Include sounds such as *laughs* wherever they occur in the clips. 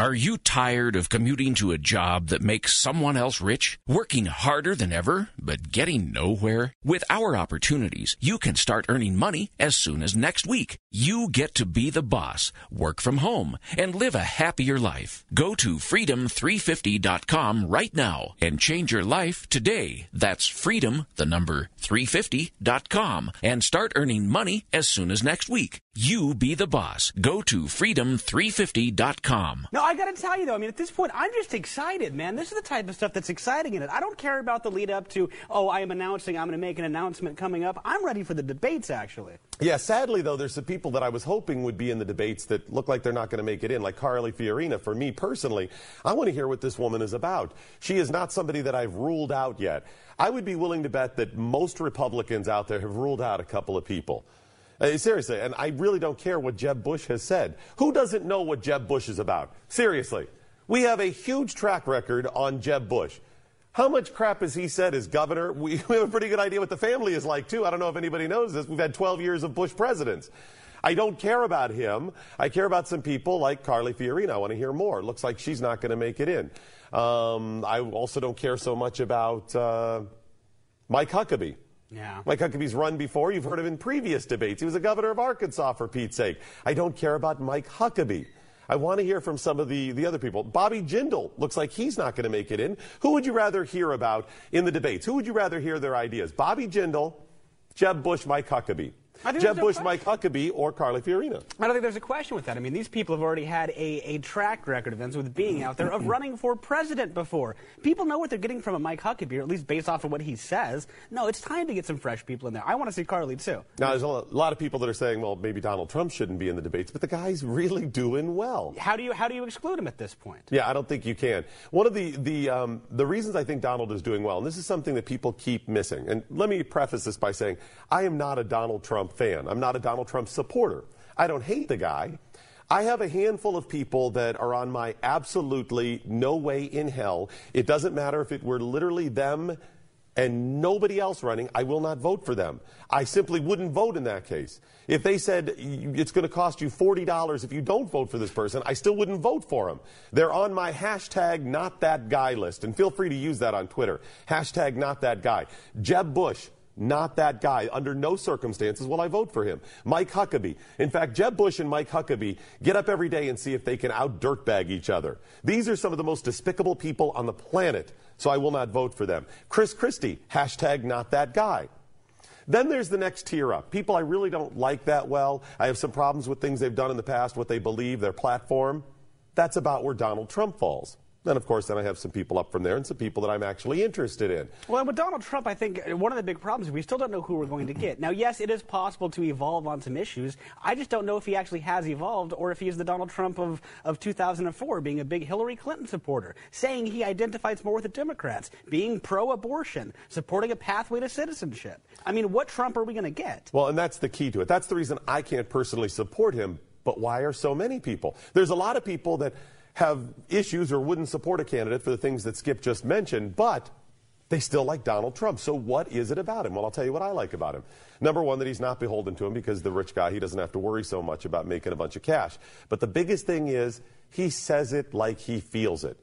Are you tired of commuting to a job that makes someone else rich? Working harder than ever, but getting nowhere? With our opportunities, you can start earning money as soon as next week. You get to be the boss, work from home, and live a happier life. Go to freedom350.com right now and change your life today. That's freedom, the number 350.com, and start earning money as soon as next week. You be the boss. Go to freedom350.com. No, I got to tell you though, I mean, at this point, I'm just excited, man. This is the type of stuff that's exciting in it. I don't care about the lead up to, oh, I am announcing, I'm going to make an announcement coming up. I'm ready for the debates, actually. Yeah, sadly though, there's some people that I was hoping would be in the debates that look like they're not going to make it in, like Carly Fiorina. For me personally, I want to hear what this woman is about. She is not somebody that I've ruled out yet. I would be willing to bet that most Republicans out there have ruled out a couple of people. Uh, seriously, and I really don't care what Jeb Bush has said. Who doesn't know what Jeb Bush is about? Seriously. We have a huge track record on Jeb Bush. How much crap has he said as governor? We, *laughs* we have a pretty good idea what the family is like, too. I don't know if anybody knows this. We've had 12 years of Bush presidents. I don't care about him. I care about some people like Carly Fiorina. I want to hear more. Looks like she's not going to make it in. Um, I also don't care so much about uh, Mike Huckabee. Yeah. Mike Huckabee's run before. You've heard of him in previous debates. He was a governor of Arkansas, for Pete's sake. I don't care about Mike Huckabee. I want to hear from some of the, the other people. Bobby Jindal looks like he's not going to make it in. Who would you rather hear about in the debates? Who would you rather hear their ideas? Bobby Jindal, Jeb Bush, Mike Huckabee. Jeb Bush, Mike Huckabee, or Carly Fiorina. I don't think there's a question with that. I mean, these people have already had a, a track record of with being out there of *clears throat* running for president before. People know what they're getting from a Mike Huckabee, or at least based off of what he says. No, it's time to get some fresh people in there. I want to see Carly too. Now, there's a lot of people that are saying, well, maybe Donald Trump shouldn't be in the debates, but the guy's really doing well. How do you how do you exclude him at this point? Yeah, I don't think you can. One of the the um, the reasons I think Donald is doing well, and this is something that people keep missing. And let me preface this by saying, I am not a Donald Trump fan. I'm not a Donald Trump supporter. I don't hate the guy. I have a handful of people that are on my absolutely no way in hell. It doesn't matter if it were literally them and nobody else running, I will not vote for them. I simply wouldn't vote in that case. If they said it's going to cost you $40 if you don't vote for this person, I still wouldn't vote for them. They're on my hashtag not that guy list, and feel free to use that on Twitter. Hashtag not that guy. Jeb Bush, not that guy. Under no circumstances will I vote for him. Mike Huckabee. In fact, Jeb Bush and Mike Huckabee get up every day and see if they can out dirtbag each other. These are some of the most despicable people on the planet, so I will not vote for them. Chris Christie, hashtag not that guy. Then there's the next tier up. People I really don't like that well. I have some problems with things they've done in the past, what they believe, their platform. That's about where Donald Trump falls. Then, of course, then I have some people up from there and some people that I'm actually interested in. Well, with Donald Trump, I think one of the big problems is we still don't know who we're going to get. Now, yes, it is possible to evolve on some issues. I just don't know if he actually has evolved or if he is the Donald Trump of, of 2004, being a big Hillary Clinton supporter, saying he identifies more with the Democrats, being pro abortion, supporting a pathway to citizenship. I mean, what Trump are we going to get? Well, and that's the key to it. That's the reason I can't personally support him. But why are so many people? There's a lot of people that have issues or wouldn't support a candidate for the things that Skip just mentioned, but they still like Donald Trump. So what is it about him? Well, I'll tell you what I like about him. Number one, that he's not beholden to him because the rich guy, he doesn't have to worry so much about making a bunch of cash. But the biggest thing is he says it like he feels it.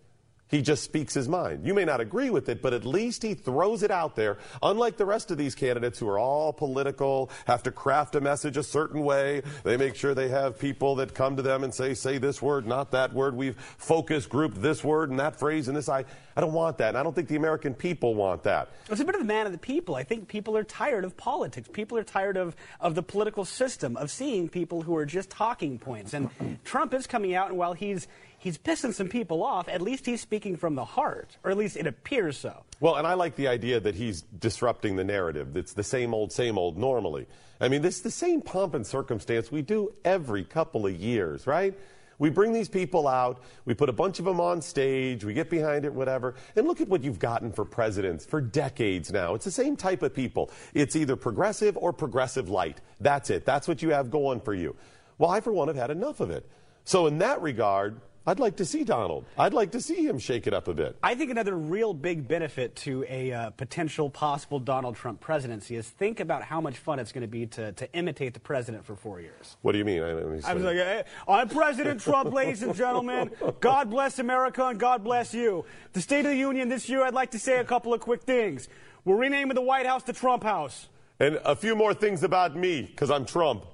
He just speaks his mind. You may not agree with it, but at least he throws it out there. Unlike the rest of these candidates who are all political, have to craft a message a certain way. They make sure they have people that come to them and say, say this word, not that word. We've focus grouped this word and that phrase and this. I, I don't want that. And I don't think the American people want that. It's a bit of the man of the people. I think people are tired of politics. People are tired of, of the political system, of seeing people who are just talking points. And Trump is coming out, and while he's he's pissing some people off. At least he's speaking from the heart, or at least it appears so. Well, and I like the idea that he's disrupting the narrative. It's the same old, same old normally. I mean, this is the same pomp and circumstance we do every couple of years, right? We bring these people out, we put a bunch of them on stage, we get behind it, whatever, and look at what you've gotten for presidents for decades now. It's the same type of people. It's either progressive or progressive light. That's it. That's what you have going for you. Well, I, for one, have had enough of it. So, in that regard, I'd like to see Donald. I'd like to see him shake it up a bit. I think another real big benefit to a uh, potential possible Donald Trump presidency is think about how much fun it's going to be to, to imitate the president for four years. What do you mean? I, I was like, hey, I'm President Trump, ladies and gentlemen. God bless America and God bless you. The State of the Union this year, I'd like to say a couple of quick things. We're renaming the White House the Trump House. And a few more things about me, because I'm Trump.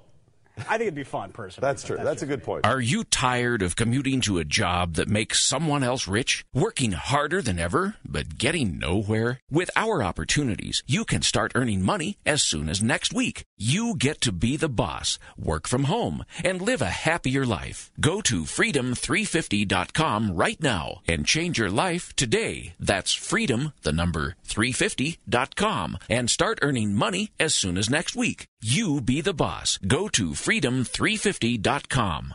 I think it'd be fun, personally. That's true. That's, that's a good point. Are you tired of commuting to a job that makes someone else rich? Working harder than ever, but getting nowhere? With our opportunities, you can start earning money as soon as next week. You get to be the boss, work from home, and live a happier life. Go to freedom350.com right now and change your life today. That's freedom, the number 350.com, and start earning money as soon as next week. You be the boss. Go to freedom350.com.